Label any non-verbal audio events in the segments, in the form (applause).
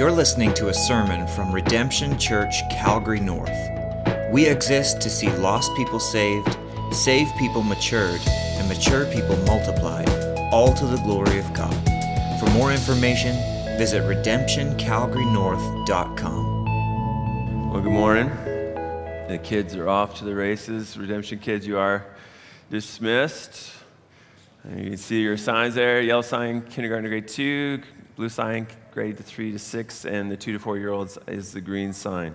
You're listening to a sermon from Redemption Church, Calgary North. We exist to see lost people saved, saved people matured, and mature people multiplied, all to the glory of God. For more information, visit redemptioncalgarynorth.com. Well, good morning. The kids are off to the races. Redemption kids, you are dismissed. You can see your signs there yellow sign, kindergarten to grade two, blue sign, grade three to six, and the two to four year olds is the green sign.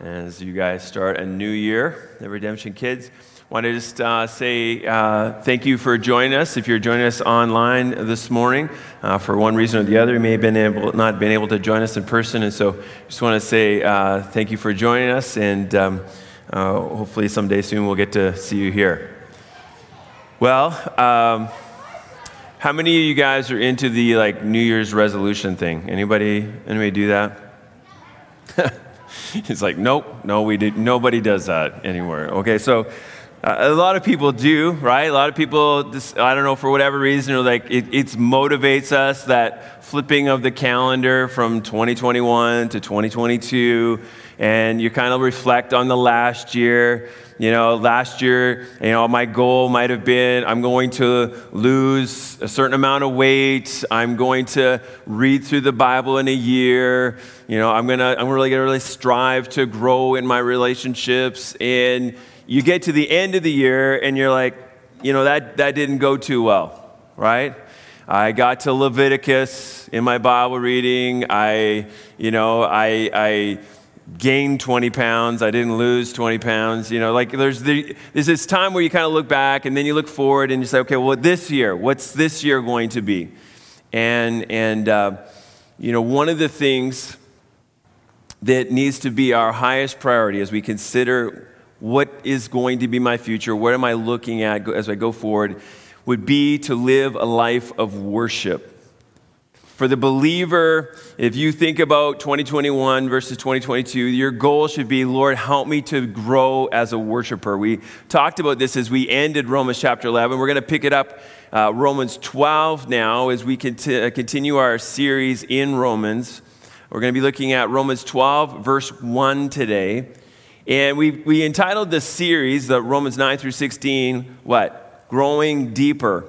As you guys start a new year, the Redemption kids, want to just uh, say uh, thank you for joining us. If you're joining us online this morning, uh, for one reason or the other, you may have been able, not been able to join us in person, and so just want to say uh, thank you for joining us, and um, uh, hopefully someday soon we'll get to see you here. Well, um, how many of you guys are into the like New Year's resolution thing? Anybody? Anybody do that? (laughs) He's like, nope, no, we did. Nobody does that anymore. Okay, so uh, a lot of people do, right? A lot of people, just, I don't know, for whatever reason, or like it, it motivates us that flipping of the calendar from 2021 to 2022, and you kind of reflect on the last year. You know, last year, you know, my goal might have been I'm going to lose a certain amount of weight. I'm going to read through the Bible in a year. You know, I'm gonna, I'm really gonna really strive to grow in my relationships. And you get to the end of the year and you're like, you know, that, that didn't go too well, right? I got to Leviticus in my Bible reading. I, you know, I, I gained 20 pounds. I didn't lose 20 pounds. You know, like there's, the, there's this time where you kind of look back and then you look forward and you say, okay, well, this year, what's this year going to be? And, and uh, you know, one of the things that needs to be our highest priority as we consider what is going to be my future, what am I looking at as I go forward, would be to live a life of worship. For the believer, if you think about 2021 versus 2022, your goal should be, Lord, help me to grow as a worshiper. We talked about this as we ended Romans chapter 11. We're going to pick it up uh, Romans 12 now as we conti- uh, continue our series in Romans. We're going to be looking at Romans 12, verse 1 today. And we, we entitled this series, the Romans 9 through 16, what? Growing Deeper.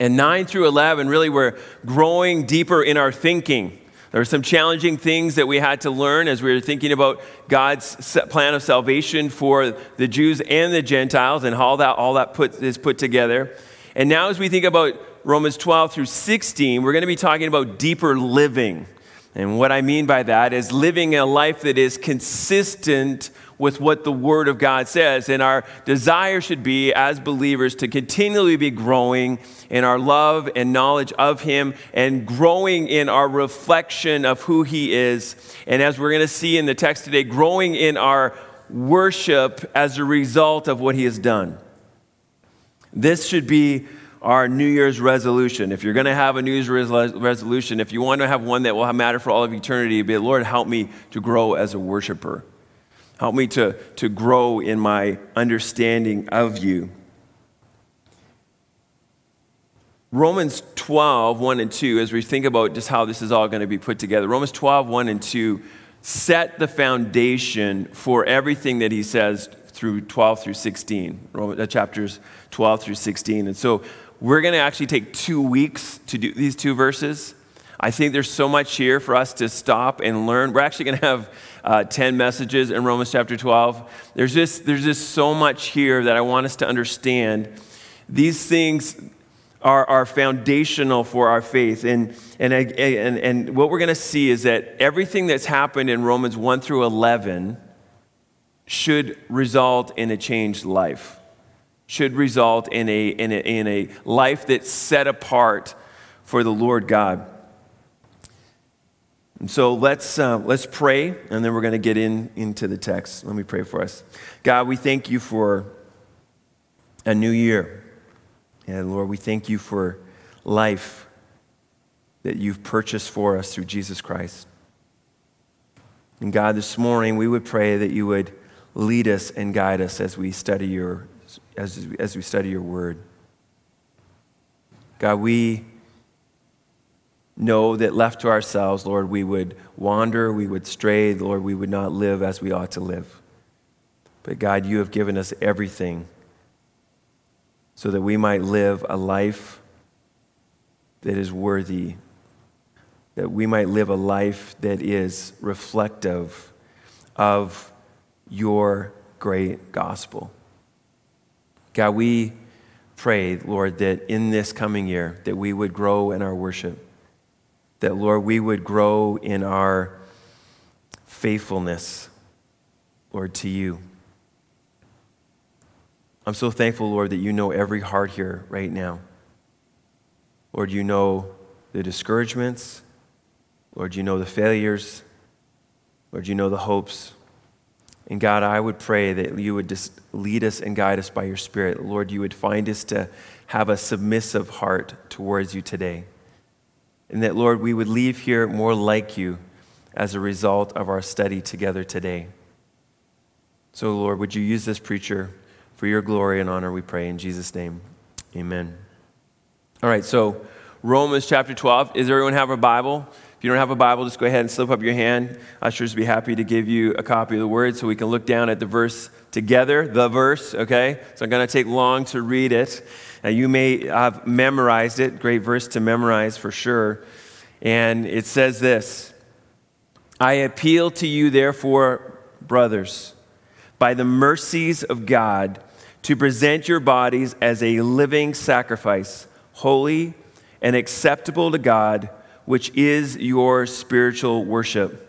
And 9 through 11, really, we're growing deeper in our thinking. There were some challenging things that we had to learn as we were thinking about God's plan of salvation for the Jews and the Gentiles and how that, all that put, is put together. And now, as we think about Romans 12 through 16, we're going to be talking about deeper living. And what I mean by that is living a life that is consistent with what the Word of God says. And our desire should be, as believers, to continually be growing in our love and knowledge of Him and growing in our reflection of who He is. And as we're going to see in the text today, growing in our worship as a result of what He has done. This should be our New Year's resolution. If you're going to have a New Year's resolution, if you want to have one that will matter for all of eternity, be Lord, help me to grow as a worshiper. Help me to, to grow in my understanding of you. Romans 12, 1 and 2, as we think about just how this is all going to be put together, Romans 12, 1 and 2 set the foundation for everything that he says through 12 through 16, uh, chapters 12 through 16. And so we're going to actually take two weeks to do these two verses. I think there's so much here for us to stop and learn. We're actually going to have uh, 10 messages in Romans chapter 12. There's just, there's just so much here that I want us to understand. These things are, are foundational for our faith. And, and, and, and what we're going to see is that everything that's happened in Romans 1 through 11 should result in a changed life should result in a, in a, in a life that's set apart for the Lord God. And so let's, uh, let's pray, and then we're going to get in, into the text. Let me pray for us. God, we thank you for a new year. And Lord, we thank you for life that you've purchased for us through Jesus Christ. And God, this morning we would pray that you would lead us and guide us as we study your as, as we study your word. God, we know that left to ourselves, Lord, we would wander, we would stray, Lord, we would not live as we ought to live. But God, you have given us everything so that we might live a life that is worthy, that we might live a life that is reflective of your great gospel. God, we pray, Lord, that in this coming year that we would grow in our worship that, Lord, we would grow in our faithfulness, Lord, to you. I'm so thankful, Lord, that you know every heart here right now. Lord, you know the discouragements. Lord, you know the failures. Lord, you know the hopes. And God, I would pray that you would just lead us and guide us by your Spirit. Lord, you would find us to have a submissive heart towards you today. And that, Lord, we would leave here more like you as a result of our study together today. So, Lord, would you use this preacher for your glory and honor, we pray in Jesus' name. Amen. All right, so Romans chapter 12. Does everyone have a Bible? If you don't have a Bible, just go ahead and slip up your hand. Ushers be happy to give you a copy of the word so we can look down at the verse together, the verse, okay? So I'm going to take long to read it. Now, you may have memorized it, great verse to memorize for sure. And it says this I appeal to you, therefore, brothers, by the mercies of God, to present your bodies as a living sacrifice, holy and acceptable to God, which is your spiritual worship.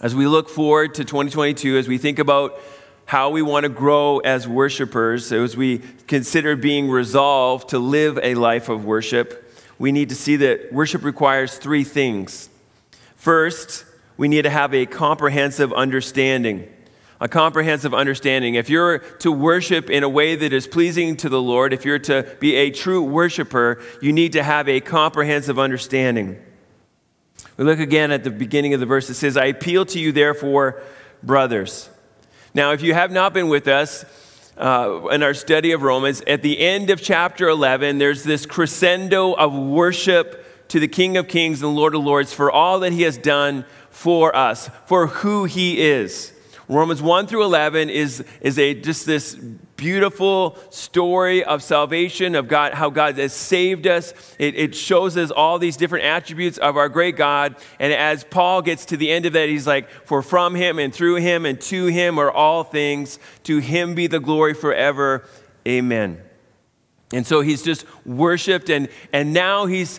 As we look forward to 2022, as we think about how we want to grow as worshipers, as we consider being resolved to live a life of worship, we need to see that worship requires three things. First, we need to have a comprehensive understanding. A comprehensive understanding. If you're to worship in a way that is pleasing to the Lord, if you're to be a true worshiper, you need to have a comprehensive understanding. We look again at the beginning of the verse. It says, I appeal to you, therefore, brothers. Now, if you have not been with us uh, in our study of Romans, at the end of chapter 11, there's this crescendo of worship to the King of Kings and Lord of Lords for all that he has done for us, for who he is. Romans 1 through 11 is, is a, just this beautiful story of salvation, of God, how God has saved us. It, it shows us all these different attributes of our great God. And as Paul gets to the end of that, he's like, For from him and through him and to him are all things. To him be the glory forever. Amen. And so he's just worshiped, and, and now he's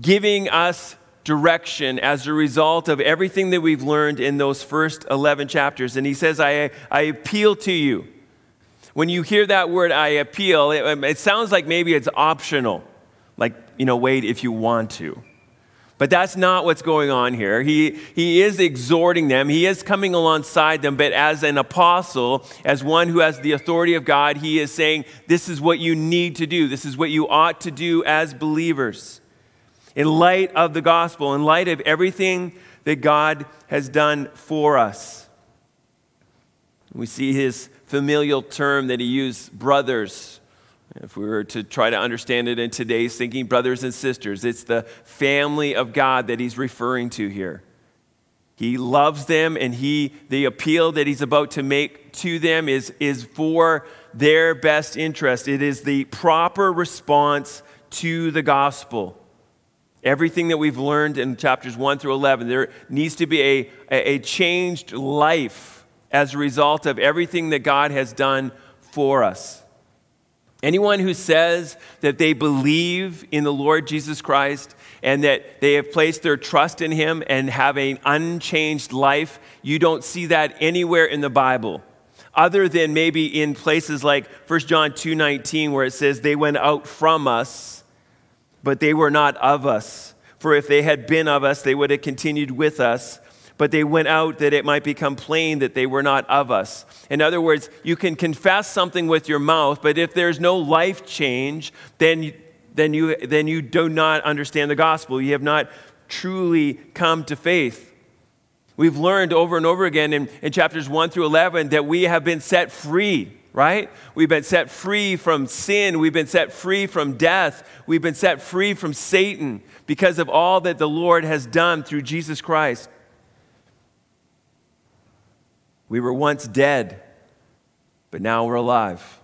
giving us direction as a result of everything that we've learned in those first 11 chapters. And he says, I, I appeal to you. When you hear that word, I appeal, it, um, it sounds like maybe it's optional. Like, you know, wait if you want to. But that's not what's going on here. He, he is exhorting them, he is coming alongside them, but as an apostle, as one who has the authority of God, he is saying, This is what you need to do. This is what you ought to do as believers in light of the gospel, in light of everything that God has done for us. We see his familial term that he used, brothers. If we were to try to understand it in today's thinking, brothers and sisters, it's the family of God that he's referring to here. He loves them, and he, the appeal that he's about to make to them is, is for their best interest. It is the proper response to the gospel. Everything that we've learned in chapters 1 through 11, there needs to be a, a changed life as a result of everything that God has done for us. Anyone who says that they believe in the Lord Jesus Christ and that they have placed their trust in him and have an unchanged life, you don't see that anywhere in the Bible other than maybe in places like 1 John 2:19 where it says they went out from us but they were not of us. For if they had been of us, they would have continued with us. But they went out that it might become plain that they were not of us. In other words, you can confess something with your mouth, but if there's no life change, then, then, you, then you do not understand the gospel. You have not truly come to faith. We've learned over and over again in, in chapters 1 through 11 that we have been set free right? We've been set free from sin. We've been set free from death. We've been set free from Satan because of all that the Lord has done through Jesus Christ. We were once dead, but now we're alive.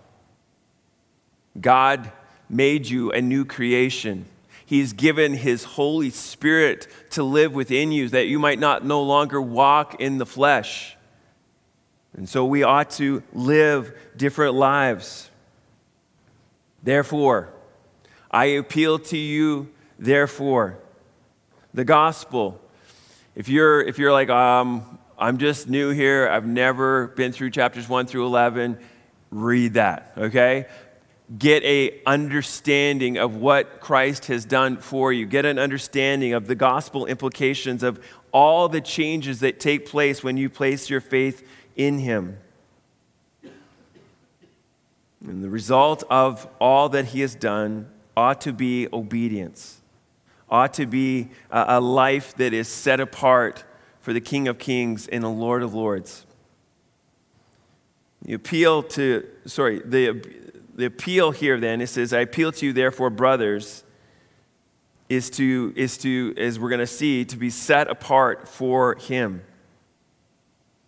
God made you a new creation. He's given His Holy Spirit to live within you that you might not no longer walk in the flesh. And so we ought to live different lives. Therefore, I appeal to you, therefore, the gospel. If you're, if you're like, um, I'm just new here, I've never been through chapters 1 through 11, read that, okay? Get a understanding of what Christ has done for you. Get an understanding of the gospel implications of all the changes that take place when you place your faith in him. And the result of all that he has done ought to be obedience, ought to be a, life that is set apart for the King of Kings and the Lord of Lords. The appeal to, sorry, the, the appeal here then, it says, I appeal to you, therefore, brothers, is to, is to, as we're going to see, to be set apart for Him.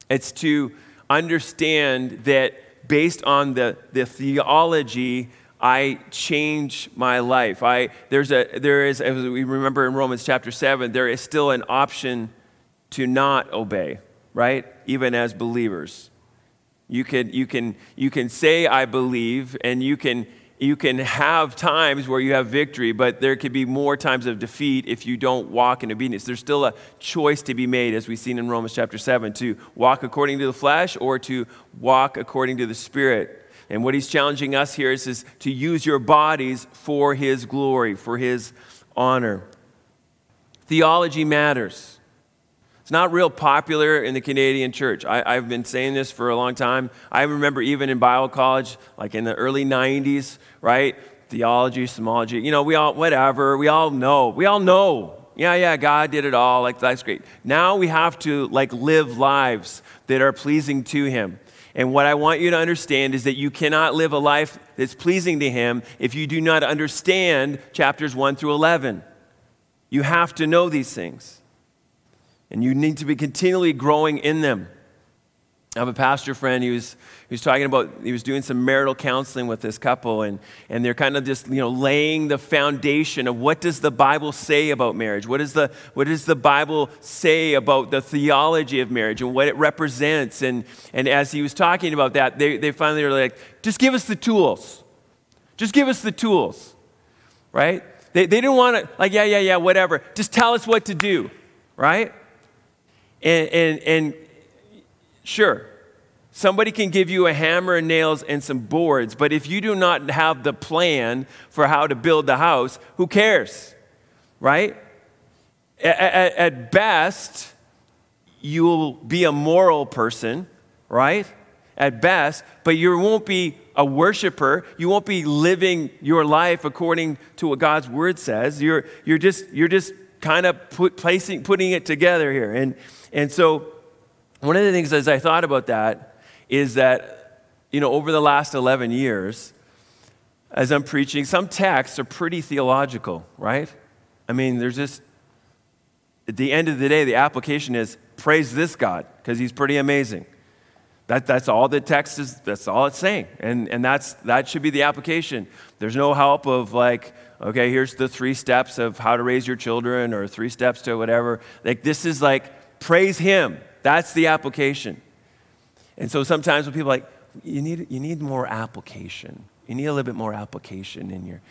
It's to understand that based on the, the theology, I change my life. I, there's a, there is, as we remember in Romans chapter 7, there is still an option to not obey, right? Even as believers. You can, you can, you can say, I believe, and you can you can have times where you have victory, but there could be more times of defeat if you don't walk in obedience. There's still a choice to be made, as we've seen in Romans chapter 7, to walk according to the flesh or to walk according to the Spirit. And what he's challenging us here is, is to use your bodies for his glory, for his honor. Theology matters. It's not real popular in the Canadian church. I, have been saying this for a long time. I remember even in Bible college, like in the early 90s, right? Theology, somology, you know, we all, whatever, we all know. We all know. Yeah, yeah, God did it all. Like, that's great. Now we have to, like, live lives that are pleasing to Him. And what I want you to understand is that you cannot live a life that's pleasing to Him if you do not understand chapters 1 through 11. You have to know these things and you need to be continually growing in them. I have a pastor friend, he was, he was talking about, he was doing some marital counseling with this couple, and, and they're kind of just, you know, laying the foundation of what does the Bible say about marriage? What, is the, what does the Bible say about the theology of marriage and what it represents? And, and as he was talking about that, they, they finally were like, just give us the tools. Just give us the tools, right? They, they didn't want to, like, yeah, yeah, yeah, whatever. Just tell us what to do, right? And, and, and sure, somebody can give you a hammer and nails and some boards, but if you do not have the plan for how to build the house, who cares? Right? At, at, best, you'll be a moral person, right? At best, but you won't be a worshiper. You won't be living your life according to what God's word says. You're, you're just, you're just kind of put, placing, putting it together here. And, and so, one of the things as I thought about that is that, you know, over the last 11 years, as I'm preaching, some texts are pretty theological, right? I mean, there's just, at the end of the day, the application is praise this God because he's pretty amazing. That, that's all the text is, that's all it's saying. And, and that's, that should be the application. There's no help of like, okay, here's the three steps of how to raise your children or three steps to whatever. Like, this is like, Praise Him. That's the application. And so sometimes when people are like, you need, you need more application. You need a little bit more application in your.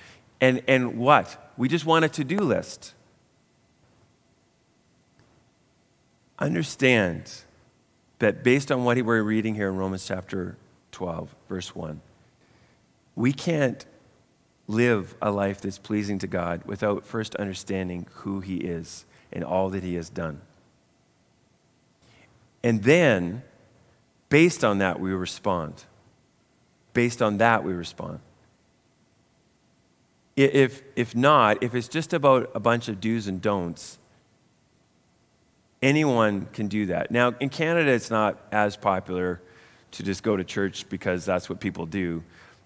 And, and what? We just want a to do list. Understand that based on what we're reading here in Romans chapter 12, verse 1, we can't live a life that's pleasing to God without first understanding who He is and all that He has done. And then, based on that, we respond. Based on that, we respond. If, if not, if it's just about a bunch of do's and don'ts, anyone can do that. Now, in Canada, it's not as popular to just go to church because that's what people do.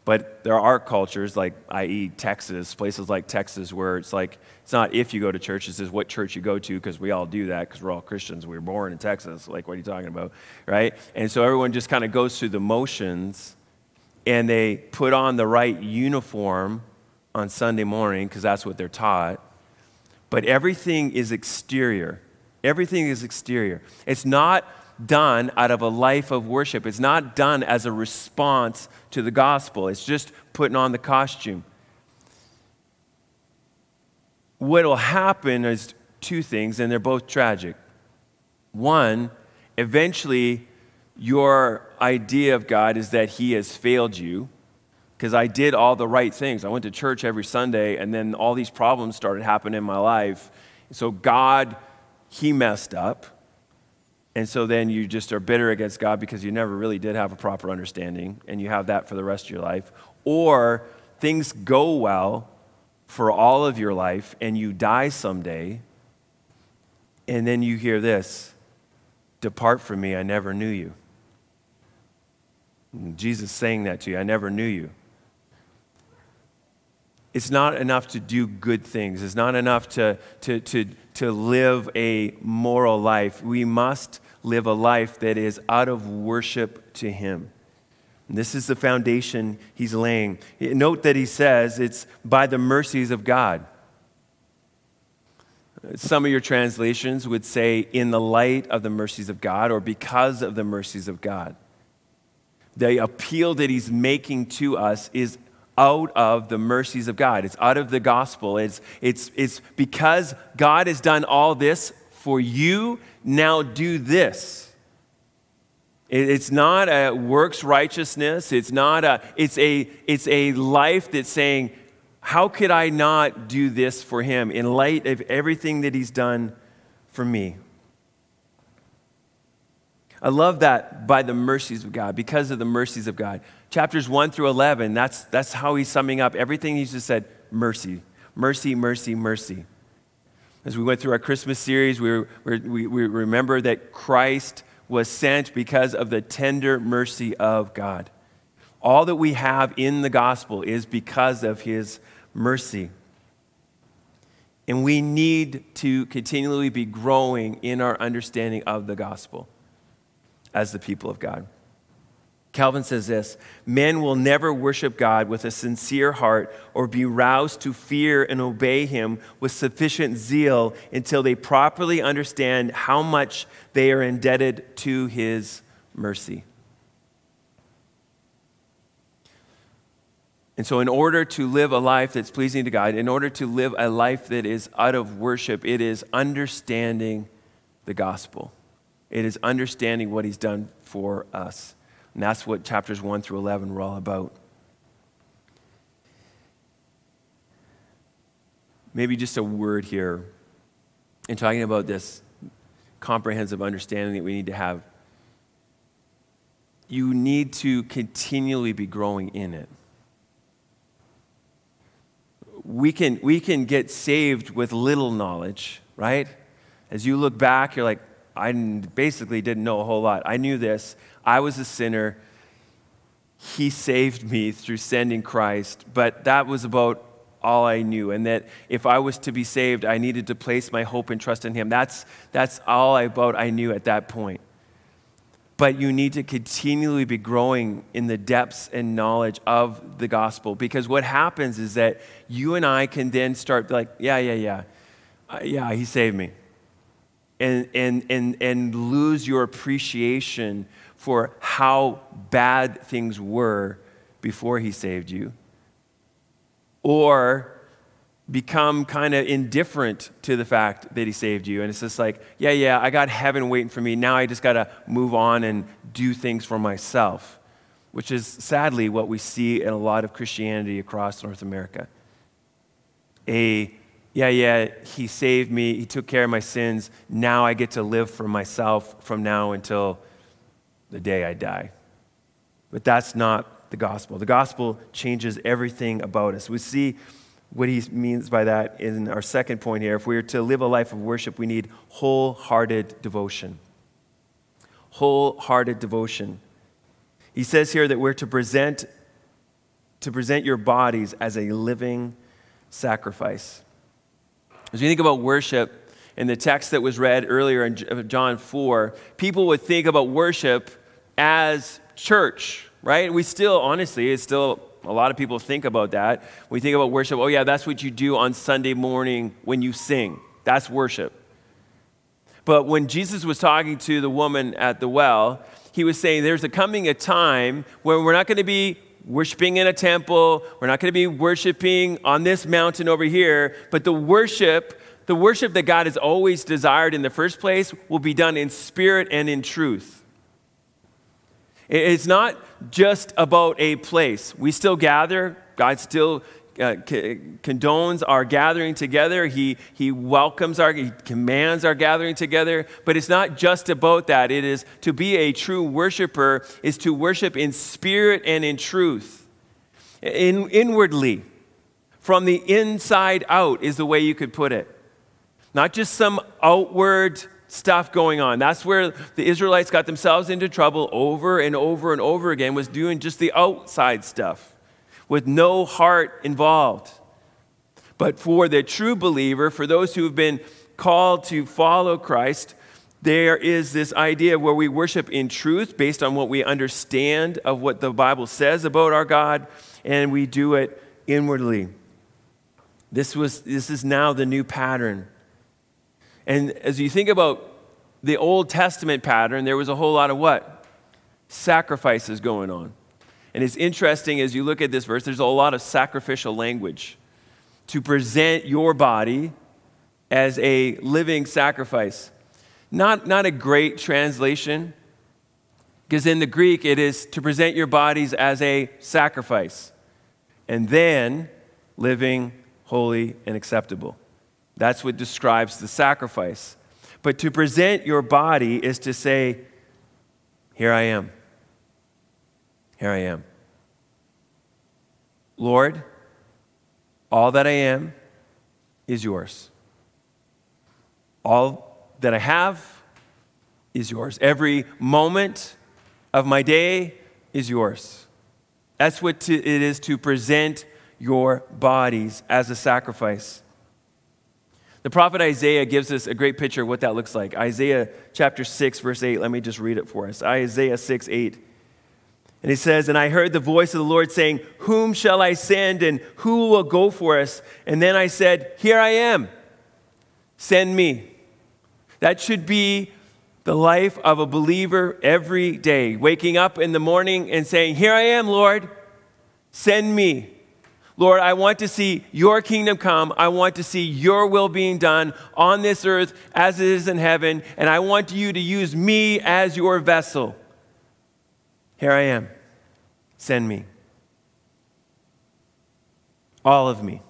But there are cultures, like, i.e., Texas, places like Texas, where it's like, it's not if you go to church, it's just what church you go to, because we all do that, because we're all Christians. We were born in Texas. Like, what are you talking about? Right? And so everyone just kind of goes through the motions, and they put on the right uniform on Sunday morning, because that's what they're taught. But everything is exterior. Everything is exterior. It's not done out of a life of worship. It's not done as a response to the gospel. It's just putting on the costume. What will happen is two things, and they're both tragic. One, eventually, your idea of God is that He has failed you because I did all the right things. I went to church every Sunday, and then all these problems started happening in my life. So, God, He messed up and so then you just are bitter against God because you never really did have a proper understanding, and you have that for the rest of your life. Or things go well for all of your life, and you die someday, and then you hear this Depart from me, I never knew you. Jesus saying that to you, I never knew you. It's not enough to do good things. It's not enough to, to, to, to live a moral life. We must live a life that is out of worship to Him. And this is the foundation he's laying. Note that he says it's by the mercies of God. Some of your translations would say, in the light of the mercies of God, or because of the mercies of God. The appeal that he's making to us is out of the mercies of God. It's out of the gospel. It's, it's, it's because God has done all this for you, now do this. It's not a works righteousness. It's not a, it's a, it's a life that's saying, how could I not do this for him in light of everything that he's done for me? I love that by the mercies of God, because of the mercies of God. Chapters 1 through 11, that's, that's how he's summing up everything he's just said mercy, mercy, mercy, mercy. As we went through our Christmas series, we, we, we remember that Christ was sent because of the tender mercy of God. All that we have in the gospel is because of his mercy. And we need to continually be growing in our understanding of the gospel as the people of God. Calvin says this Men will never worship God with a sincere heart or be roused to fear and obey Him with sufficient zeal until they properly understand how much they are indebted to His mercy. And so, in order to live a life that's pleasing to God, in order to live a life that is out of worship, it is understanding the gospel. It is understanding what He's done for us. And that's what chapters 1 through 11 were all about. Maybe just a word here in talking about this comprehensive understanding that we need to have. You need to continually be growing in it. We can, we can get saved with little knowledge, right? As you look back, you're like, I basically didn't know a whole lot. I knew this. I was a sinner. He saved me through sending Christ, but that was about all I knew. And that if I was to be saved, I needed to place my hope and trust in Him. That's, that's all about I knew at that point. But you need to continually be growing in the depths and knowledge of the gospel because what happens is that you and I can then start like, yeah, yeah, yeah. Uh, yeah, He saved me and, and, and, and lose your appreciation for how bad things were before he saved you. Or become kind of indifferent to the fact that he saved you. And it's just like, yeah, yeah, I got heaven waiting for me. Now I just got to move on and do things for myself, which is sadly what we see in a lot of Christianity across North America. A yeah, yeah, he saved me, he took care of my sins. Now I get to live for myself from now until the day I die. But that's not the gospel. The gospel changes everything about us. We see what he means by that in our second point here. If we are to live a life of worship, we need wholehearted devotion. Wholehearted devotion. He says here that we're to present to present your bodies as a living sacrifice. As we think about worship in the text that was read earlier in uh, John 4, people would think about worship as church, right? We still, honestly, it's still a lot of people think about that. We think about worship, oh, yeah, that's what you do on Sunday morning when you sing. That's worship. But when Jesus was talking to the woman at the well, he was saying there's a coming a time where we're not going to be worshiping in a temple. We're not going to be worshiping on this mountain over here, but the worship, the worship that God has always desired in the first place, will be done in spirit and in truth. It's not just about a place. We still gather, God still uh, condones our gathering together. He, he welcomes our, he commands our gathering together. But it's not just about that. It is to be a true worshiper is to worship in spirit and in truth. In, inwardly, from the inside out is the way you could put it. Not just some outward stuff going on. That's where the Israelites got themselves into trouble over and over and over again was doing just the outside stuff with no heart involved. But for the true believer, for those who have been called to follow Christ, there is this idea where we worship in truth based on what we understand of what the Bible says about our God, and we do it inwardly. This, was, this is now the new pattern. And as you think about the Old Testament pattern, there was a whole lot of what? Sacrifices going on. And it's interesting as you look at this verse, there's a lot of sacrificial language to present your body as a living sacrifice. Not, not a great translation, because in the Greek it is to present your bodies as a sacrifice and then living holy and acceptable. That's what describes the sacrifice. But to present your body is to say, Here I am. Here I am. Lord, all that I am is yours. All that I have is yours. Every moment of my day is yours. That's what to, it is to present your bodies as a sacrifice. The prophet Isaiah gives us a great picture of what that looks like. Isaiah chapter 6, verse 8. Let me just read it for us. Isaiah 6, 8. And he says, And I heard the voice of the Lord saying, Whom shall I send and who will go for us? And then I said, Here I am. Send me. That should be the life of a believer every day, waking up in the morning and saying, Here I am, Lord. Send me. Lord, I want to see your kingdom come. I want to see your will being done on this earth as it is in heaven. And I want you to use me as your vessel. Here I am. Send me. All of me.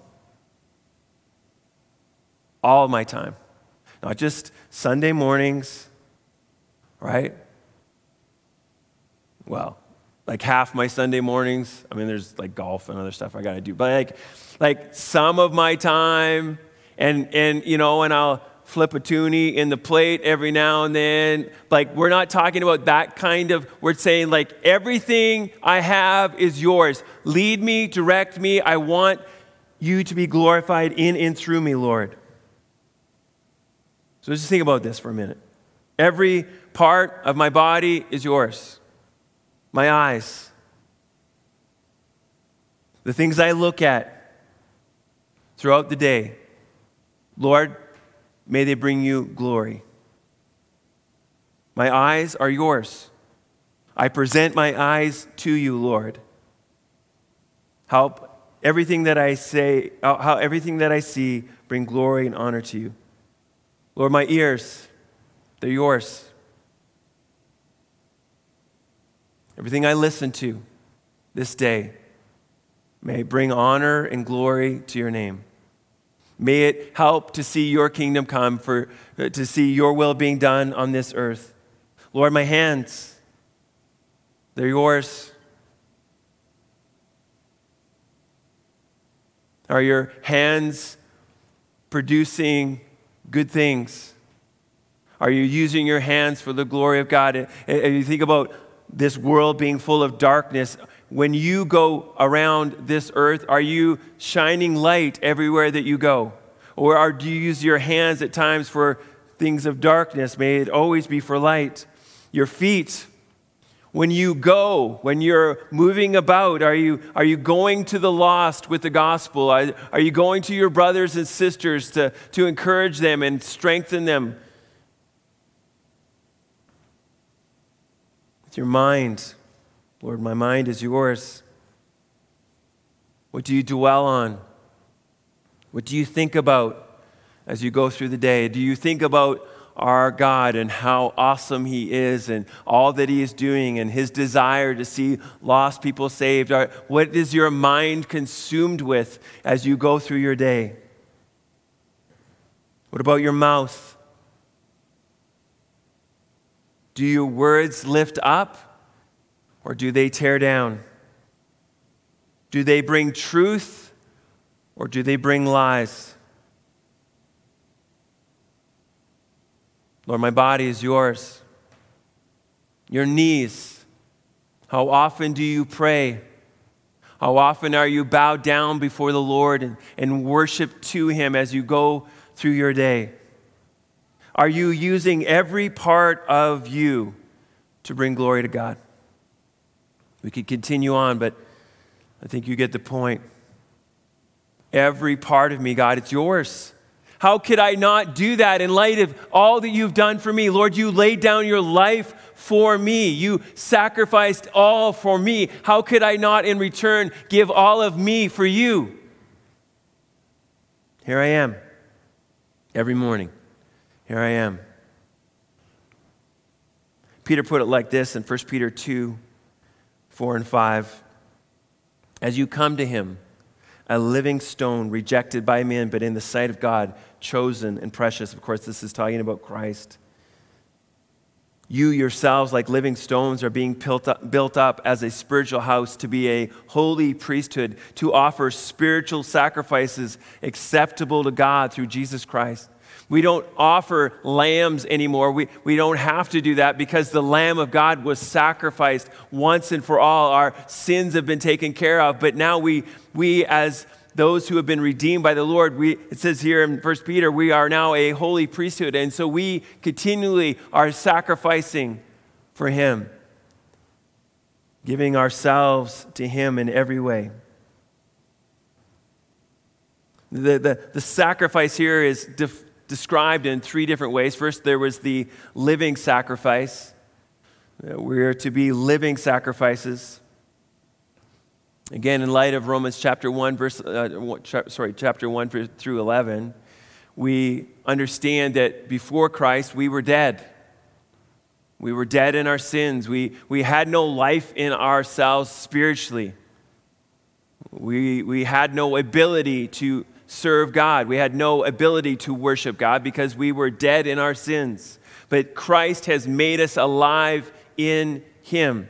All my time. Not just Sunday mornings, right? Well, like half my Sunday mornings. I mean, there's like golf and other stuff I got to do, but like, like some of my time, and and you know, and I'll flip a toonie in the plate every now and then. Like, we're not talking about that kind of, we're saying, like, everything I have is yours. Lead me, direct me. I want you to be glorified in and through me, Lord. So just think about this for a minute. Every part of my body is yours. My eyes, the things I look at throughout the day. Lord, May they bring you glory. My eyes are yours. I present my eyes to you, Lord. Help everything that I say, how everything that I see bring glory and honor to you. Lord, my ears, they're yours. Everything I listen to this day may bring honor and glory to your name. May it help to see your kingdom come, for, uh, to see your will being done on this earth. Lord, my hands, they're yours. Are your hands producing good things? Are you using your hands for the glory of God? And you think about this world being full of darkness, when you go around this earth, are you shining light everywhere that you go? Or are, do you use your hands at times for things of darkness? May it always be for light. Your feet, when you go, when you're moving about, are you, are you going to the lost with the gospel? Are, are you going to your brothers and sisters to, to encourage them and strengthen them? With your mind, Lord, my mind is yours. What do you dwell on? What do you think about as you go through the day? Do you think about our God and how awesome He is and all that He is doing and His desire to see lost people saved? What is your mind consumed with as you go through your day? What about your mouth? Do your words lift up or do they tear down? Do they bring truth or do they bring lies? Lord, my body is yours. Your knees. How often do you pray? How often are you bowed down before the Lord and, and worship to Him as you go through your day? Are you using every part of you to bring glory to God? We could continue on, but I think you get the point. Every part of me, God, it's yours. How could I not do that in light of all that you've done for me? Lord, you laid down your life for me. You sacrificed all for me. How could I not, in return, give all of me for you? Here I am every morning. Here I am. Peter put it like this in 1 Peter 2 4 and 5. As you come to him, a living stone rejected by men, but in the sight of God, chosen and precious. Of course, this is talking about Christ. You yourselves, like living stones, are being built up, built up as a spiritual house to be a holy priesthood, to offer spiritual sacrifices acceptable to God through Jesus Christ. We don't offer lambs anymore. We, we don't have to do that because the Lamb of God was sacrificed once and for all. Our sins have been taken care of. But now we, we as those who have been redeemed by the Lord, we, it says here in 1 Peter, we are now a holy priesthood. And so we continually are sacrificing for Him, giving ourselves to Him in every way. The, the, the sacrifice here is def- described in three different ways. First, there was the living sacrifice. We're to be living sacrifices. Again, in light of Romans chapter 1, verse, uh, sorry, chapter 1 through 11, we understand that before Christ, we were dead. We were dead in our sins. We, we had no life in ourselves spiritually. We, we had no ability to serve God. We had no ability to worship God because we were dead in our sins. But Christ has made us alive in Him.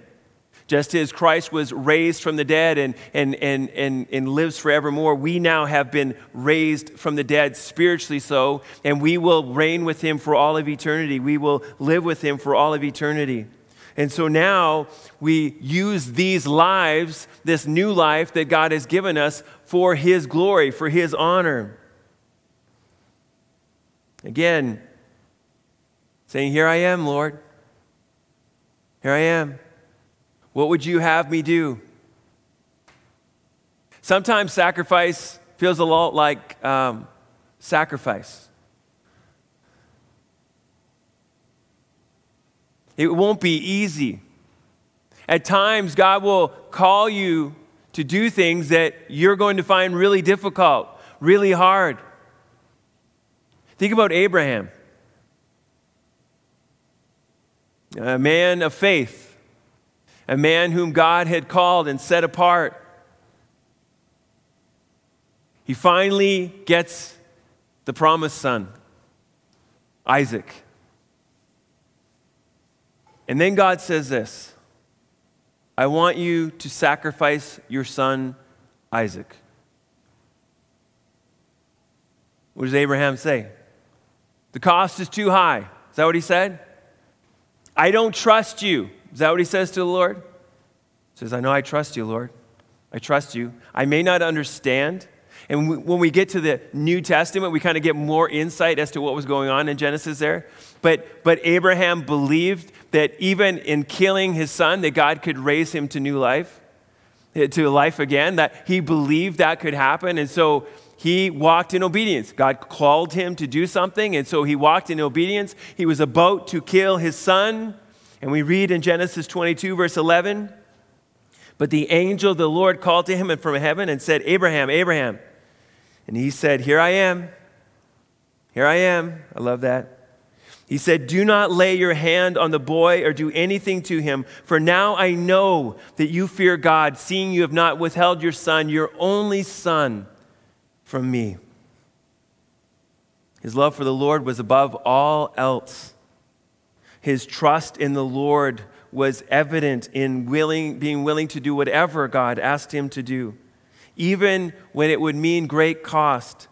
Just as Christ was raised from the dead and, and, and, and, and lives forevermore, we now have been raised from the dead, spiritually so, and we will reign with Him for all of eternity. We will live with Him for all of eternity. And so now we use these lives, this new life that God has given us, for His glory, for His honor. Again, saying, Here I am, Lord. Here I am. What would you have me do? Sometimes sacrifice feels a lot like um, sacrifice. It won't be easy. At times, God will call you to do things that you're going to find really difficult, really hard. Think about Abraham, a man of faith, a man whom God had called and set apart. He finally gets the promised son, Isaac. And then God says this I want you to sacrifice your son, Isaac. What does Abraham say? The cost is too high. Is that what he said? I don't trust you. Is that what he says to the Lord? He says, I know I trust you, Lord. I trust you. I may not understand. And when we get to the New Testament, we kind of get more insight as to what was going on in Genesis there. But, but Abraham believed that even in killing his son, that God could raise him to new life, eh, to life again, that he believed that could happen. And so he walked in obedience. God called him to do something, and so he walked in obedience. He was about to kill his son. And we read in Genesis 22, verse 11 But the angel of the Lord called to him from heaven and said, Abraham, Abraham. And he said, Here I am. Here I am. I love that. He said, Do not lay your hand on the boy or do anything to him, for now I know that you fear God, seeing you have not withheld your son, your only son, from me. His love for the Lord was above all else. His trust in the Lord was evident in willing, being willing to do whatever God asked him to do, even when it would mean great cost.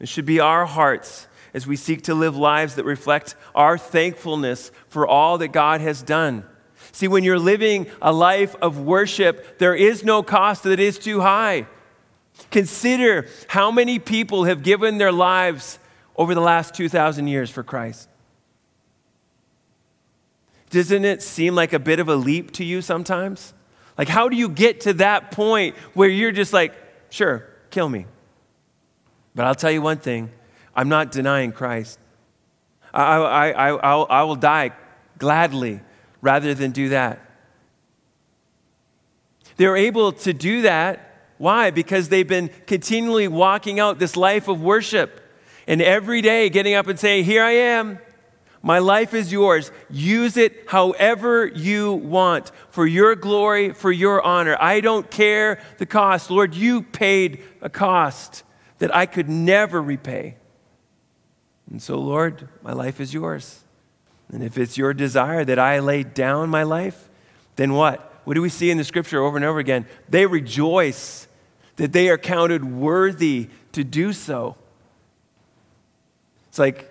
It should be our hearts as we seek to live lives that reflect our thankfulness for all that God has done. See, when you're living a life of worship, there is no cost that is too high. Consider how many people have given their lives over the last 2,000 years for Christ. Doesn't it seem like a bit of a leap to you sometimes? Like, how do you get to that point where you're just like, sure, kill me? But I'll tell you one thing I'm not denying Christ. I, I, I, I'll, I will die gladly rather than do that. They're able to do that. Why? Because they've been continually walking out this life of worship and every day getting up and saying, Here I am. My life is yours. Use it however you want for your glory, for your honor. I don't care the cost. Lord, you paid a cost that I could never repay. And so, Lord, my life is yours. And if it's your desire that I lay down my life, then what? What do we see in the scripture over and over again? They rejoice that they are counted worthy to do so. It's like,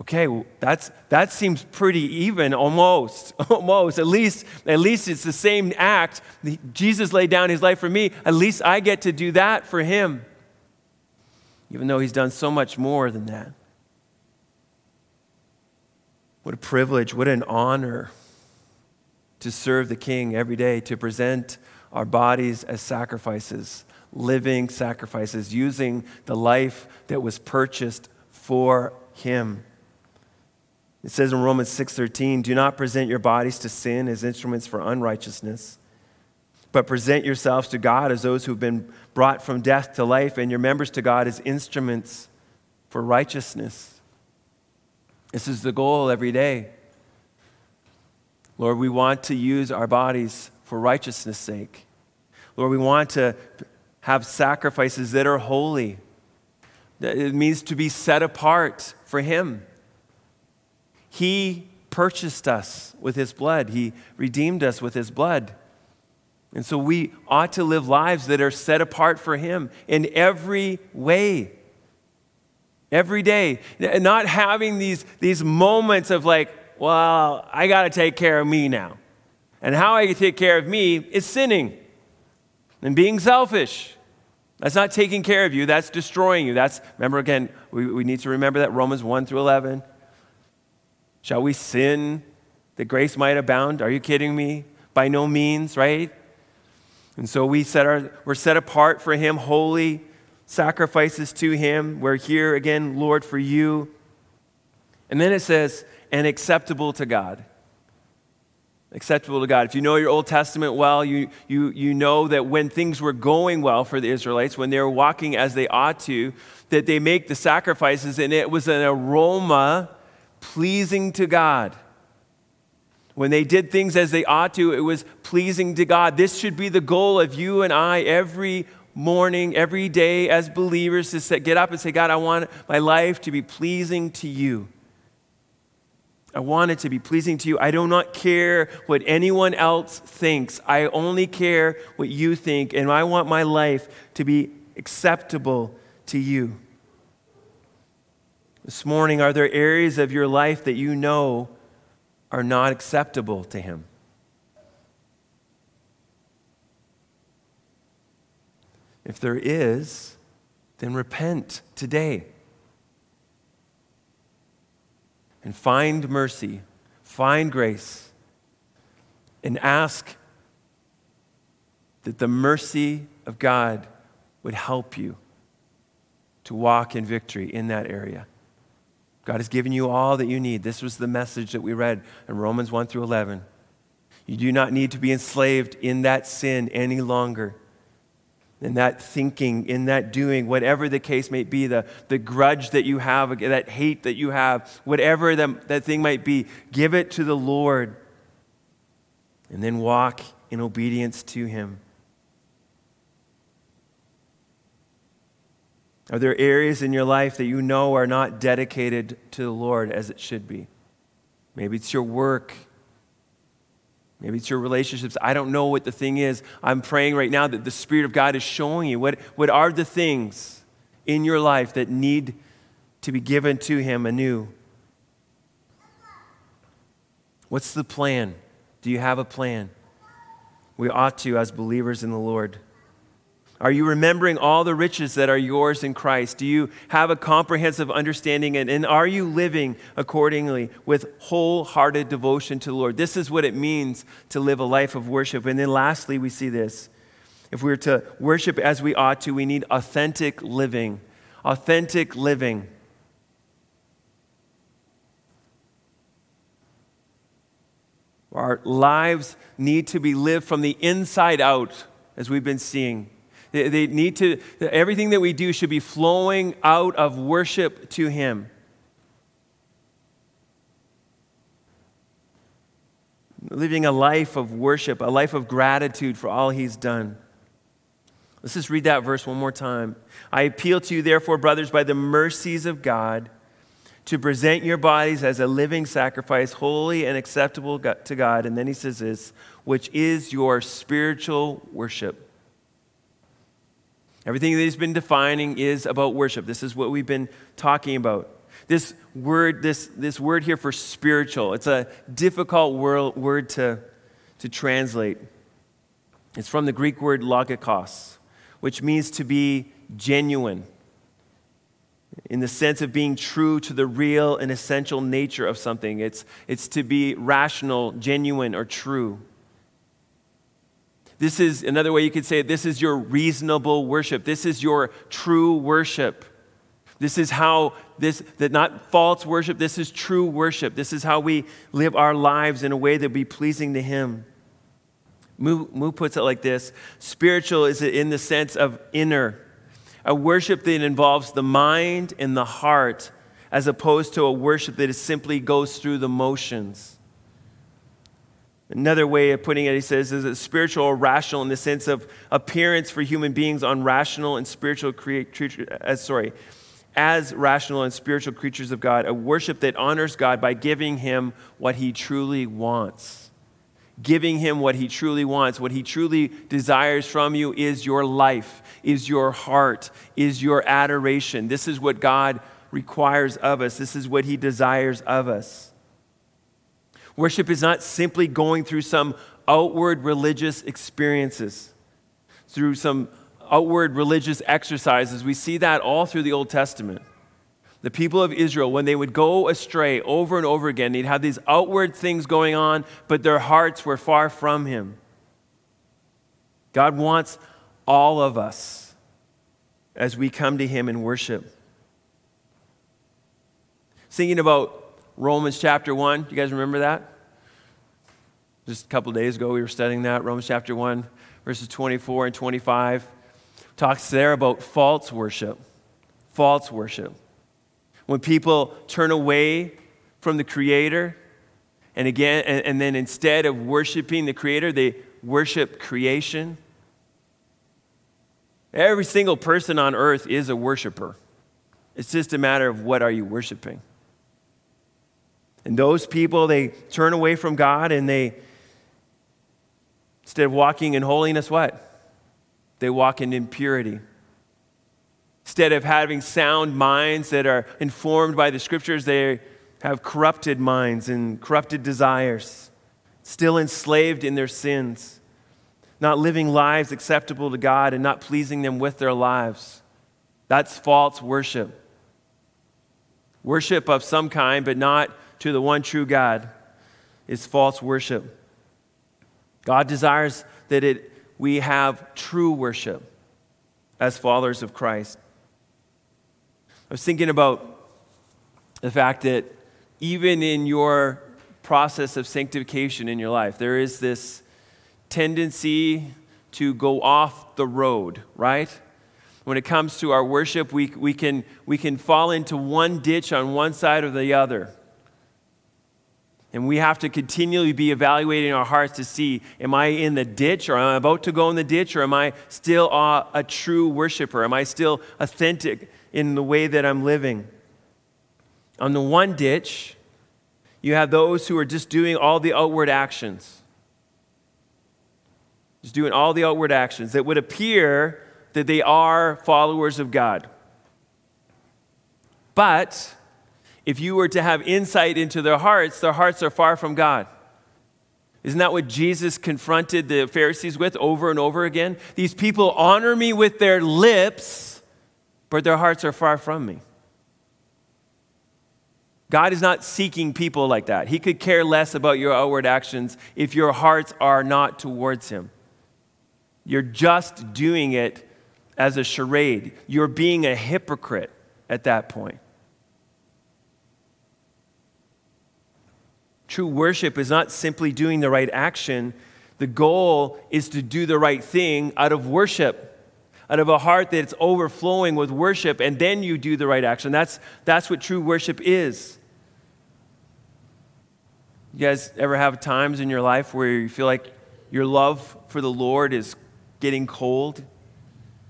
okay, that's, that seems pretty even, almost, (laughs) almost. At least, at least it's the same act. Jesus laid down his life for me. At least I get to do that for him, even though he's done so much more than that. What a privilege, what an honor to serve the King every day, to present our bodies as sacrifices, living sacrifices, using the life that was purchased for Him. It says in Romans 6:13, "Do not present your bodies to sin as instruments for unrighteousness, but present yourselves to God as those who've been brought from death to life, and your members to God as instruments for righteousness." This is the goal every day. Lord, we want to use our bodies for righteousness' sake. Lord, we want to have sacrifices that are holy. It means to be set apart for Him. He purchased us with His blood, He redeemed us with His blood. And so we ought to live lives that are set apart for Him in every way every day. Not having these, these moments of like, well, I got to take care of me now. And how I can take care of me is sinning and being selfish. That's not taking care of you, that's destroying you. That's, remember again, we, we need to remember that Romans 1 through 11. Shall we sin that grace might abound? Are you kidding me? By no means, right? And so we set our, we're set apart for Him, holy, sacrifices to him. We're here again, Lord, for you. And then it says, and acceptable to God. Acceptable to God. If you know your Old Testament well, you, you, you know that when things were going well for the Israelites, when they were walking as they ought to, that they make the sacrifices and it was an aroma pleasing to God. When they did things as they ought to, it was pleasing to God. This should be the goal of you and I every morning, every day as believers to say, get up and say, God, I want my life to be pleasing to you. I want it to be pleasing to you. I do not care what anyone else thinks. I only care what you think, and I want my life to be acceptable to you. This morning, are there areas of your life that you know are not acceptable to Him. If there is, then repent today and find mercy, find grace, and ask that the mercy of God would help you to walk in victory in that area. God has given you all that you need. This was the message that we read in Romans 1 through 11. You do not need to be enslaved in that sin any longer in that thinking, in that doing, whatever the case may be, the, the grudge that you have, that hate that you have, whatever the, that thing might be, give it to the Lord and then walk in obedience to Him. Are there areas in your life that you know are not dedicated to the Lord as it should be? Maybe it's your work. Maybe it's your relationships. I don't know what the thing is. I'm praying right now that the Spirit of God is showing you what, what are the things in your life that need to be given to Him anew. What's the plan? Do you have a plan? We ought to as believers in the Lord. Are you remembering all the riches that are yours in Christ? Do you have a comprehensive understanding? And, and are you living accordingly with wholehearted devotion to the Lord? This is what it means to live a life of worship. And then lastly, we see this. If we're to worship as we ought to, we need authentic living. Authentic living. Our lives need to be lived from the inside out, as we've been seeing. They, need to, everything that we do should be flowing out of worship to Him. Living a life of worship, a life of gratitude for all He's done. Let's just read that verse one more time. I appeal to you, therefore, brothers, by the mercies of God, to present your bodies as a living sacrifice, holy and acceptable to God. And then he says this, which is your spiritual worship. Everything that he's been defining is about worship. This is what we've been talking about. This word, this, this word here for spiritual, it's a difficult word, word to, to translate. It's from the Greek word logikos, which means to be genuine in the sense of being true to the real and essential nature of something. It's, it's to be rational, genuine, or true. This is another way you could say it this is your reasonable worship. This is your true worship. This is how this that not false worship, this is true worship. This is how we live our lives in a way that be pleasing to him. Moo puts it like this spiritual is in the sense of inner, a worship that involves the mind and the heart, as opposed to a worship that simply goes through the motions. Another way of putting it, he says, is it spiritual or rational in the sense of appearance for human beings on rational and spiritual creatures, uh, sorry, as rational and spiritual creatures of God, a worship that honors God by giving him what he truly wants. Giving him what he truly wants, what he truly desires from you is your life, is your heart, is your adoration. This is what God requires of us, this is what he desires of us. Worship is not simply going through some outward religious experiences, through some outward religious exercises. We see that all through the Old Testament. The people of Israel, when they would go astray over and over again, they'd have these outward things going on, but their hearts were far from Him. God wants all of us as we come to Him in worship. Singing about Romans chapter 1. You guys remember that? Just a couple days ago, we were studying that. Romans chapter 1, verses 24 and 25. Talks there about false worship. False worship. When people turn away from the Creator, and again, and, and then instead of worshiping the Creator, they worship creation. Every single person on earth is a worshiper. It's just a matter of what are you worshiping. And those people, they turn away from God and they, instead of walking in holiness, what? They walk in impurity. Instead of having sound minds that are informed by the scriptures, they, have corrupted minds and corrupted desires, still enslaved in their sins, not living lives acceptable to God and not pleasing them with their lives. That's false worship. Worship of some kind, but not to the one true God, is false worship. God desires that it, we have true worship as followers of Christ. I was thinking about the fact that even in your process of sanctification in your life, there is this tendency to go off the road, right? When it comes to our worship, we, we, can, we can fall into one ditch on one side or the other. And we have to continually be evaluating our hearts to see am I in the ditch or am I about to go in the ditch or am I still a, a true worshiper? Am I still authentic in the way that I'm living? On the one ditch, you have those who are just doing all the outward actions. Just doing all the outward actions that would appear that they are followers of God. But if you were to have insight into their hearts, their hearts are far from God. Isn't that what Jesus confronted the Pharisees with over and over again? These people honor me with their lips, but their hearts are far from me. God is not seeking people like that. He could care less about your outward actions if your hearts are not towards Him. You're just doing it as a charade. You're being a hypocrite at that point. True worship is not simply doing the right action, the goal is to do the right thing out of worship, out of a heart that's overflowing with worship, and then you do the right action. That's, that's what true worship is. You guys ever have times in your life where you feel like your love for the Lord is getting cold?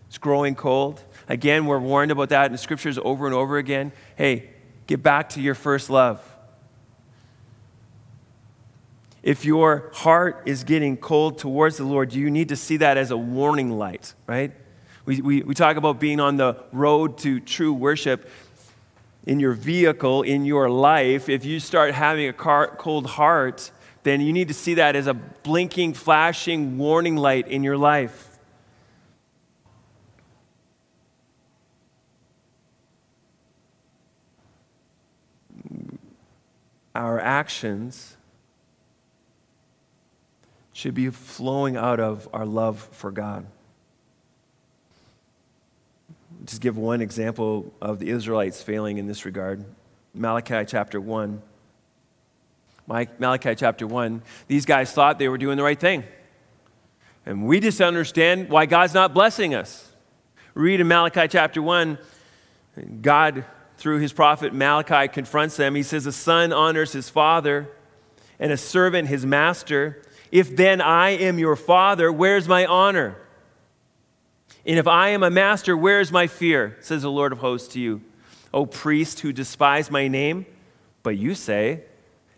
It's growing cold. Again, we're warned about that in the scriptures over and over again. Hey, get back to your first love if your heart is getting cold towards the Lord, you need to see that as a warning light, right? We, we, we talk about being on the road to true worship. In your vehicle, in your life, if you start having a car, cold heart, then you need to see that as a blinking, flashing warning light in your life. Our actions should be flowing out of our love for God. Just give one example of the Israelites failing in this regard Malachi chapter 1. Malachi chapter 1, these guys thought they were doing the right thing. And we just understand why God's not blessing us. Read in Malachi chapter 1, God, through his prophet Malachi, confronts them. He says, A son honors his father, and a servant his master. If then I am your father, where's my honor? And if I am a master, where is my fear? Says the Lord of hosts to you. O priest who despise my name. But you say,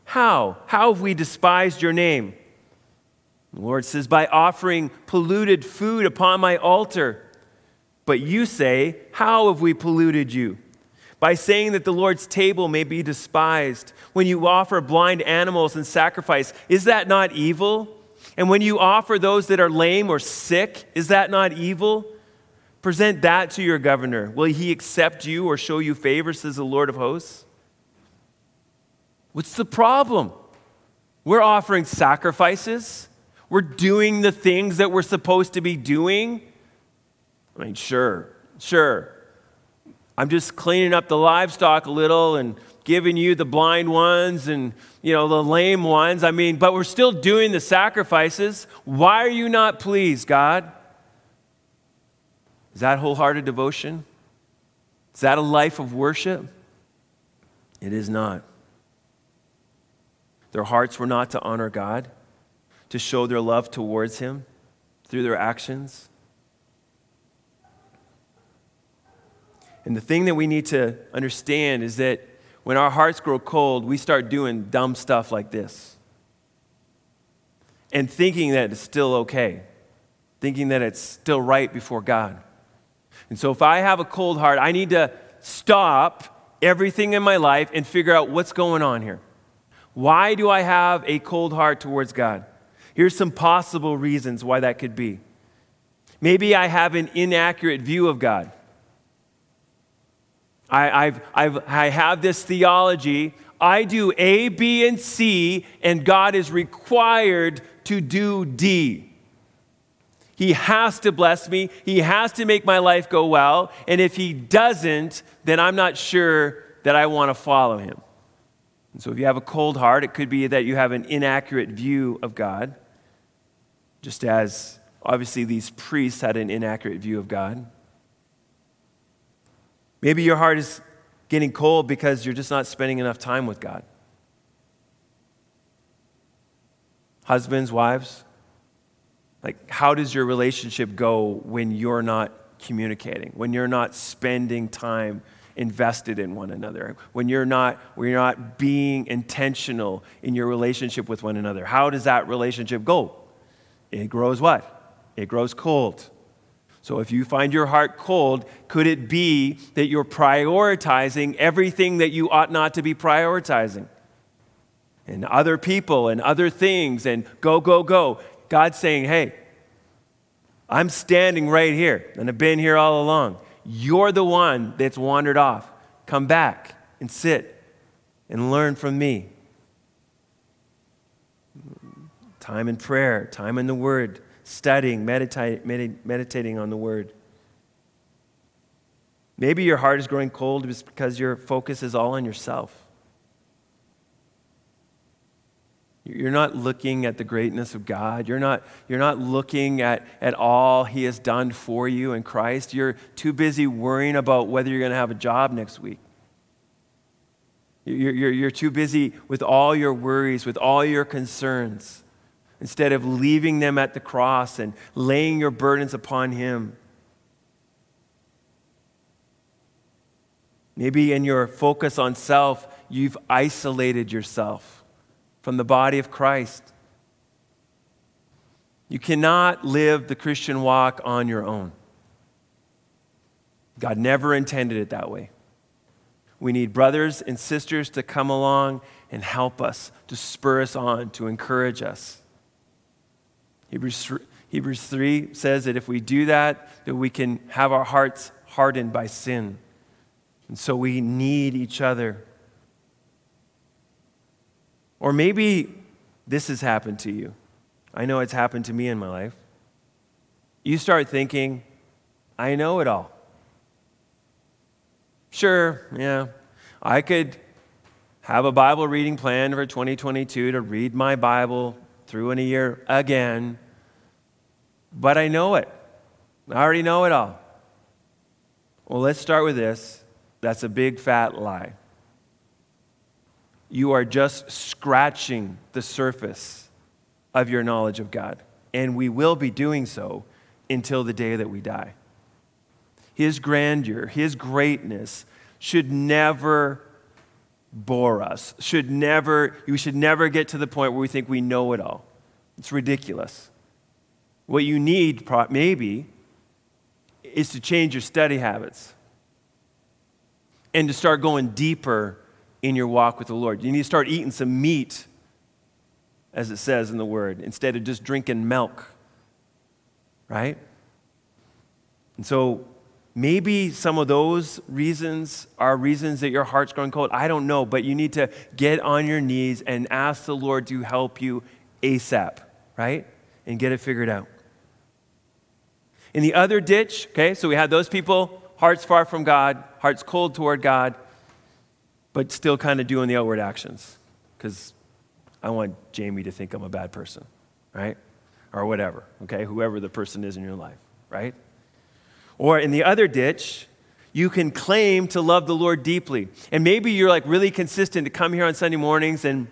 How? How have we despised your name? The Lord says, By offering polluted food upon my altar. But you say, How have we polluted you? By saying that the Lord's table may be despised when you offer blind animals and sacrifice. Is that not evil? And when you offer those that are lame or sick, is that not evil? Present that to your governor. Will he accept you or show you favor, says the Lord of hosts? What's the problem? We're offering sacrifices. We're doing the things that we're supposed to be doing. I mean, sure, sure. I'm just cleaning up the livestock a little and giving you the blind ones and you know the lame ones. I mean, but we're still doing the sacrifices. Why are you not pleased, God? Is that wholehearted devotion? Is that a life of worship? It is not. Their hearts were not to honor God, to show their love towards Him through their actions. And the thing that we need to understand is that when our hearts grow cold, we start doing dumb stuff like this. And thinking that it's still okay, thinking that it's still right before God. And so if I have a cold heart, I need to stop everything in my life and figure out what's going on here. Why do I have a cold heart towards God? Here's some possible reasons why that could be. Maybe I have an inaccurate view of God. I, I've, I've, I have this theology. I do A, B, and C, and God is required to do D. He has to bless me. He has to make my life go well. And if He doesn't, then I'm not sure that I want to follow Him. And so if you have a cold heart, it could be that you have an inaccurate view of God, just as obviously these priests had an inaccurate view of God. Maybe your heart is getting cold because you're just not spending enough time with God. Husbands, wives, like, how does your relationship go when you're not communicating, when you're not spending time invested in one another, when you're not, when you're not being intentional in your relationship with one another? How does that relationship go? It grows what? It grows cold. So if you find your heart cold, could it be that you're prioritizing everything that you ought not to be prioritizing? And other people and other things and go, go, go. God's saying, hey, I'm standing right here and I've been here all along. You're the one that's wandered off. Come back and sit and learn from me. Time in prayer, time in the Word studying, med- meditating on the Word. Maybe your heart is growing cold because your focus is all on yourself. You're not looking at the greatness of God. You're not, you're not looking at, at all He has done for you in Christ. You're too busy worrying about whether you're going to have a job next week. You're, you're, you're too busy with all your worries, with all your concerns instead of leaving them at the cross and laying your burdens upon Him. Maybe in your focus on self, you've isolated yourself from the body of Christ. You cannot live the Christian walk on your own. God never intended it that way. We need brothers and sisters to come along and help us, to spur us on, to encourage us. Hebrews, Hebrews 3 says that if we do that, that we can have our hearts hardened by sin. And so we need each other. Or maybe this has happened to you. I know it's happened to me in my life. You start thinking, I know it all. Sure, yeah, I could have a Bible reading plan for 2022 to read my Bible through in a year again, but I know it. I already know it all. Well, let's start with this. That's a big fat lie. You are just scratching the surface of your knowledge of God, and we will be doing so until the day that we die. His grandeur, His greatness should never bore us. Should never, we should never get to the point where we think we know it all. It's ridiculous. What you need, maybe, is to change your study habits and to start going deeper in your walk with the Lord. You need to start eating some meat, as it says in the Word, instead of just drinking milk, right? And so maybe some of those reasons are reasons that your heart's growing cold. I don't know, but you need to get on your knees and ask the Lord to help you ASAP, right? And get it figured out. In the other ditch, okay, so we had those people, hearts far from God, hearts cold toward God, but still kind of doing the outward actions. Because I want Jamie to think I'm a bad person, right? Or whatever, okay? Whoever the person is in your life, right? Or in the other ditch, you can claim to love the Lord deeply. And maybe you're like really consistent to come here on Sunday mornings and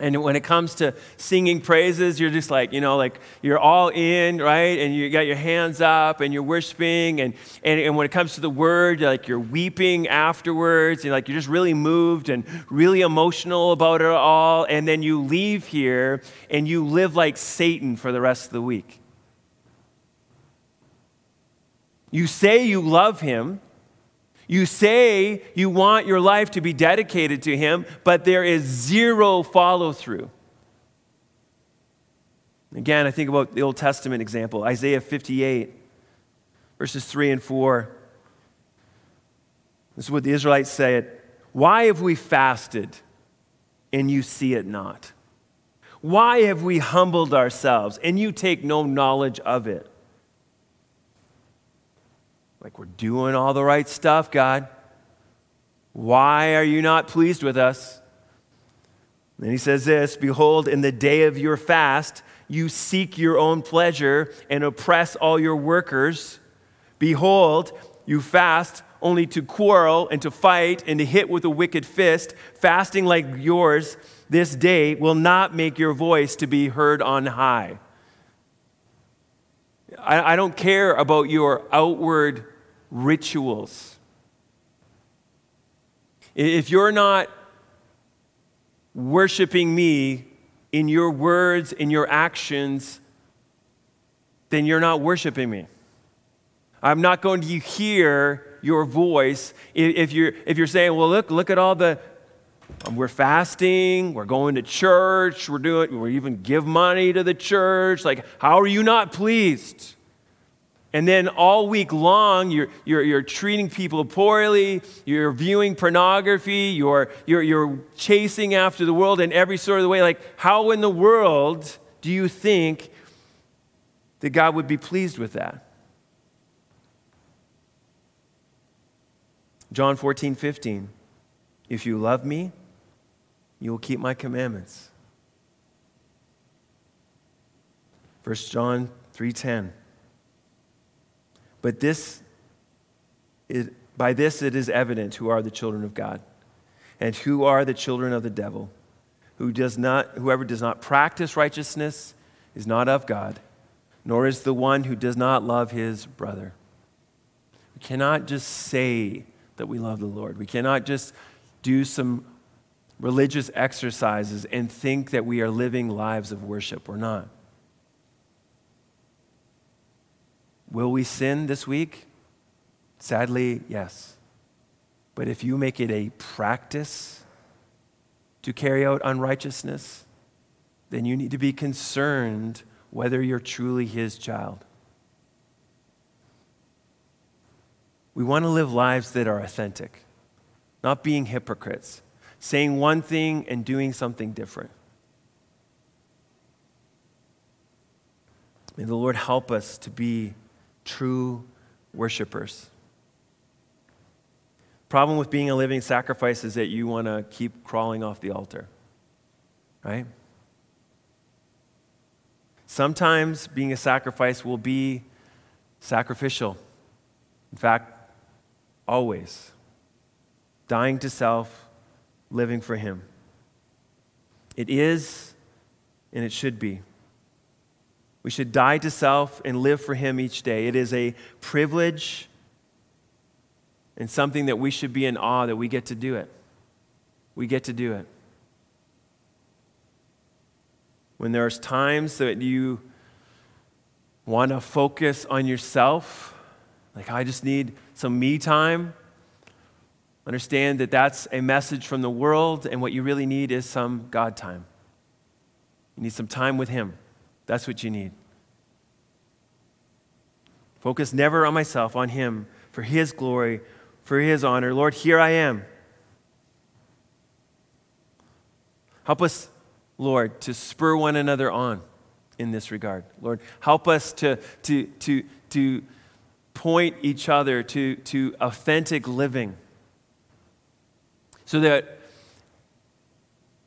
and when it comes to singing praises, you're just like, you know, like you're all in, right? And you got your hands up and you're worshiping. And, and, and when it comes to the word, like you're weeping afterwards. And like you're just really moved and really emotional about it all. And then you leave here and you live like Satan for the rest of the week. You say you love him, You say you want your life to be dedicated to Him, but there is zero follow through. Again, I think about the Old Testament example, Isaiah 58, verses 3 and 4. This is what the Israelites said Why have we fasted and you see it not? Why have we humbled ourselves and you take no knowledge of it? Like we're doing all the right stuff, God. Why are you not pleased with us? Then he says this Behold, in the day of your fast, you seek your own pleasure and oppress all your workers. Behold, you fast only to quarrel and to fight and to hit with a wicked fist. Fasting like yours this day will not make your voice to be heard on high. I, I don't care about your outward rituals. If you're not worshiping me in your words, in your actions, then you're not worshiping me. I'm not going to hear your voice if you're, if you're saying, well, look, look at all the, we're fasting, we're going to church, we're doing, we even give money to the church. Like, how are you not pleased? And then all week long, you're, you're, you're treating people poorly, you're viewing pornography, you're, you're, you're chasing after the world in every sort of way. Like, how in the world do you think that God would be pleased with that? John 14, 15. If you love me, you will keep my commandments. 1 John 3:10 but this is, by this it is evident who are the children of God and who are the children of the devil. Who does not, whoever does not practice righteousness is not of God, nor is the one who does not love his brother. We cannot just say that we love the Lord. We cannot just do some religious exercises and think that we are living lives of worship. We're not. Will we sin this week? Sadly, yes. But if you make it a practice to carry out unrighteousness, then you need to be concerned whether you're truly his child. We want to live lives that are authentic, not being hypocrites, saying one thing and doing something different. May the Lord help us to be true worshipers. Problem with being a living sacrifice is that you want to keep crawling off the altar, right? Sometimes being a sacrifice will be sacrificial. In fact, always. Dying to self, living for Him. It is and it should be. We should die to self and live for Him each day. It is a privilege and something that we should be in awe that we get to do it. We get to do it. When there's times that you want to focus on yourself, like I just need some me time, understand that that's a message from the world, and what you really need is some God time. You need some time with Him. That's what you need. Focus never on myself, on Him, for His glory, for His honor. Lord, here I am. Help us, Lord, to spur one another on in this regard. Lord, help us to, to, to, to point each other to, to authentic living so that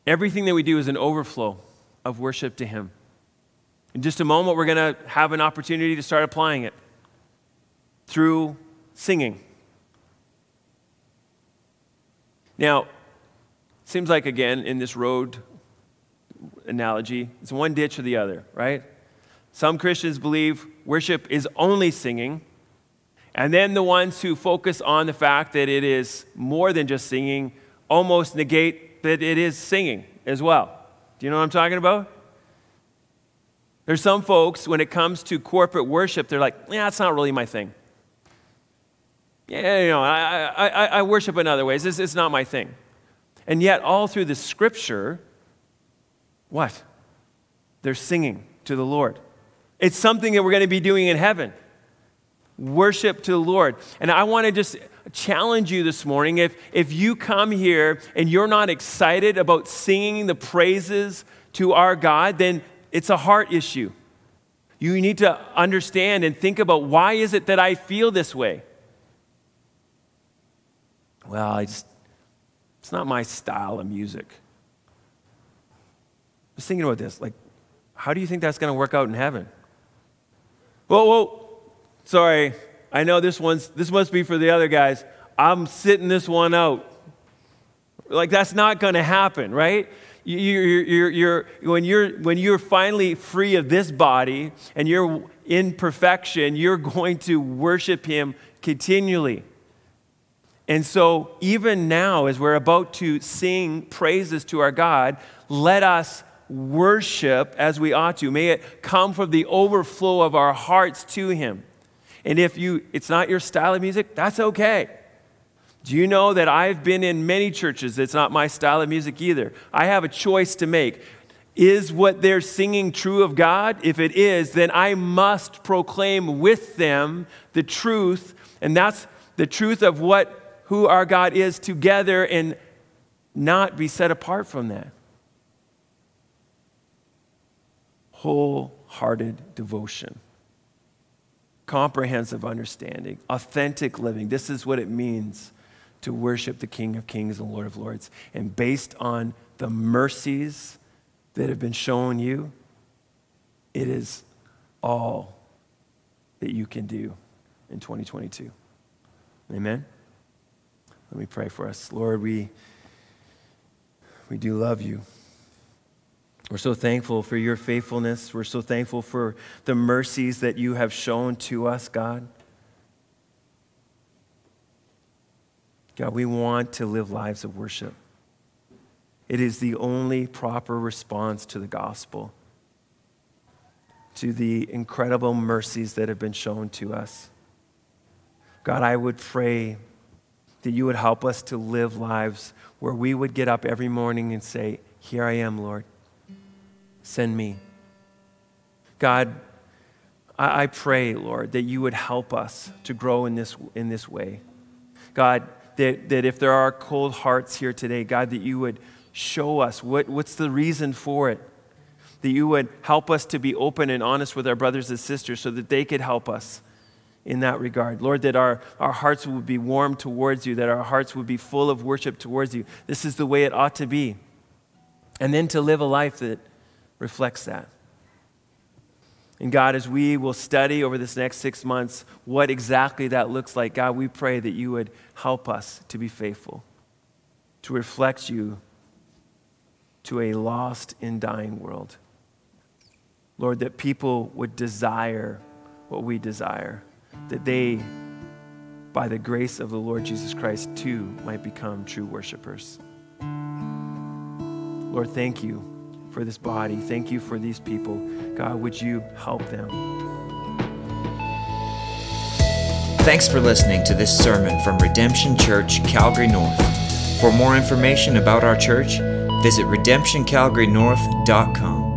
everything that we do is an overflow of worship to Him. In just a moment, we're going to have an opportunity to start applying it through singing. Now, seems like, again, in this road analogy, it's one ditch or the other, right? Some Christians believe worship is only singing. And then the ones who focus on the fact that it is more than just singing almost negate that it is singing as well. Do you know what I'm talking about? There's some folks, when it comes to corporate worship, they're like, yeah, that's not really my thing. Yeah, you know, I, I, I worship in other ways. This is not my thing. And yet, all through the scripture, what? They're singing to the Lord. It's something that we're going to be doing in heaven. Worship to the Lord. And I want to just challenge you this morning if, if you come here and you're not excited about singing the praises to our God, then it's a heart issue. You need to understand and think about why is it that I feel this way? Well, it's not my style of music. I was thinking about this. Like, how do you think that's going to work out in heaven? Whoa, whoa, sorry. I know this one's, this must be for the other guys. I'm sitting this one out. Like, that's not going to happen, right? You're, you're, you're, when, you're, when you're finally free of this body and you're in perfection, you're going to worship Him continually. And so, even now, as we're about to sing praises to our God, let us worship as we ought to. May it come from the overflow of our hearts to Him. And if you, it's not your style of music, that's okay. Do you know that I've been in many churches it's not my style of music either? I have a choice to make. Is what they're singing true of God? If it is, then I must proclaim with them the truth, and that's the truth of what who our God is together and not be set apart from that. Wholehearted devotion, comprehensive understanding, authentic living. This is what it means to worship the King of Kings and Lord of Lords. And based on the mercies that have been shown you, it is all that you can do in 2022. Amen. Let me pray for us. Lord, we, we do love you. We're so thankful for your faithfulness. We're so thankful for the mercies that you have shown to us, God. God, we want to live lives of worship. It is the only proper response to the gospel, to the incredible mercies that have been shown to us. God, I would pray that you would help us to live lives where we would get up every morning and say, Here I am, Lord. Send me. God, I, pray, Lord, that you would help us to grow in this, in this way. God, that, that if there are cold hearts here today, God, that you would show us what, what's the reason for it. That you would help us to be open and honest with our brothers and sisters so that they could help us in that regard. Lord, that our, our hearts would be warm towards you, that our hearts would be full of worship towards you. This is the way it ought to be. And then to live a life that reflects that. And God, as we will study over this next six months what exactly that looks like, God, we pray that you would help us to be faithful, to reflect you to a lost and dying world. Lord, that people would desire what we desire that they, by the grace of the Lord Jesus Christ, too might become true worshipers. Lord, thank you for this body. Thank you for these people. God, would you help them? Thanks for listening to this sermon from Redemption Church, Calgary North. For more information about our church, visit redemptioncalgarynorth.com.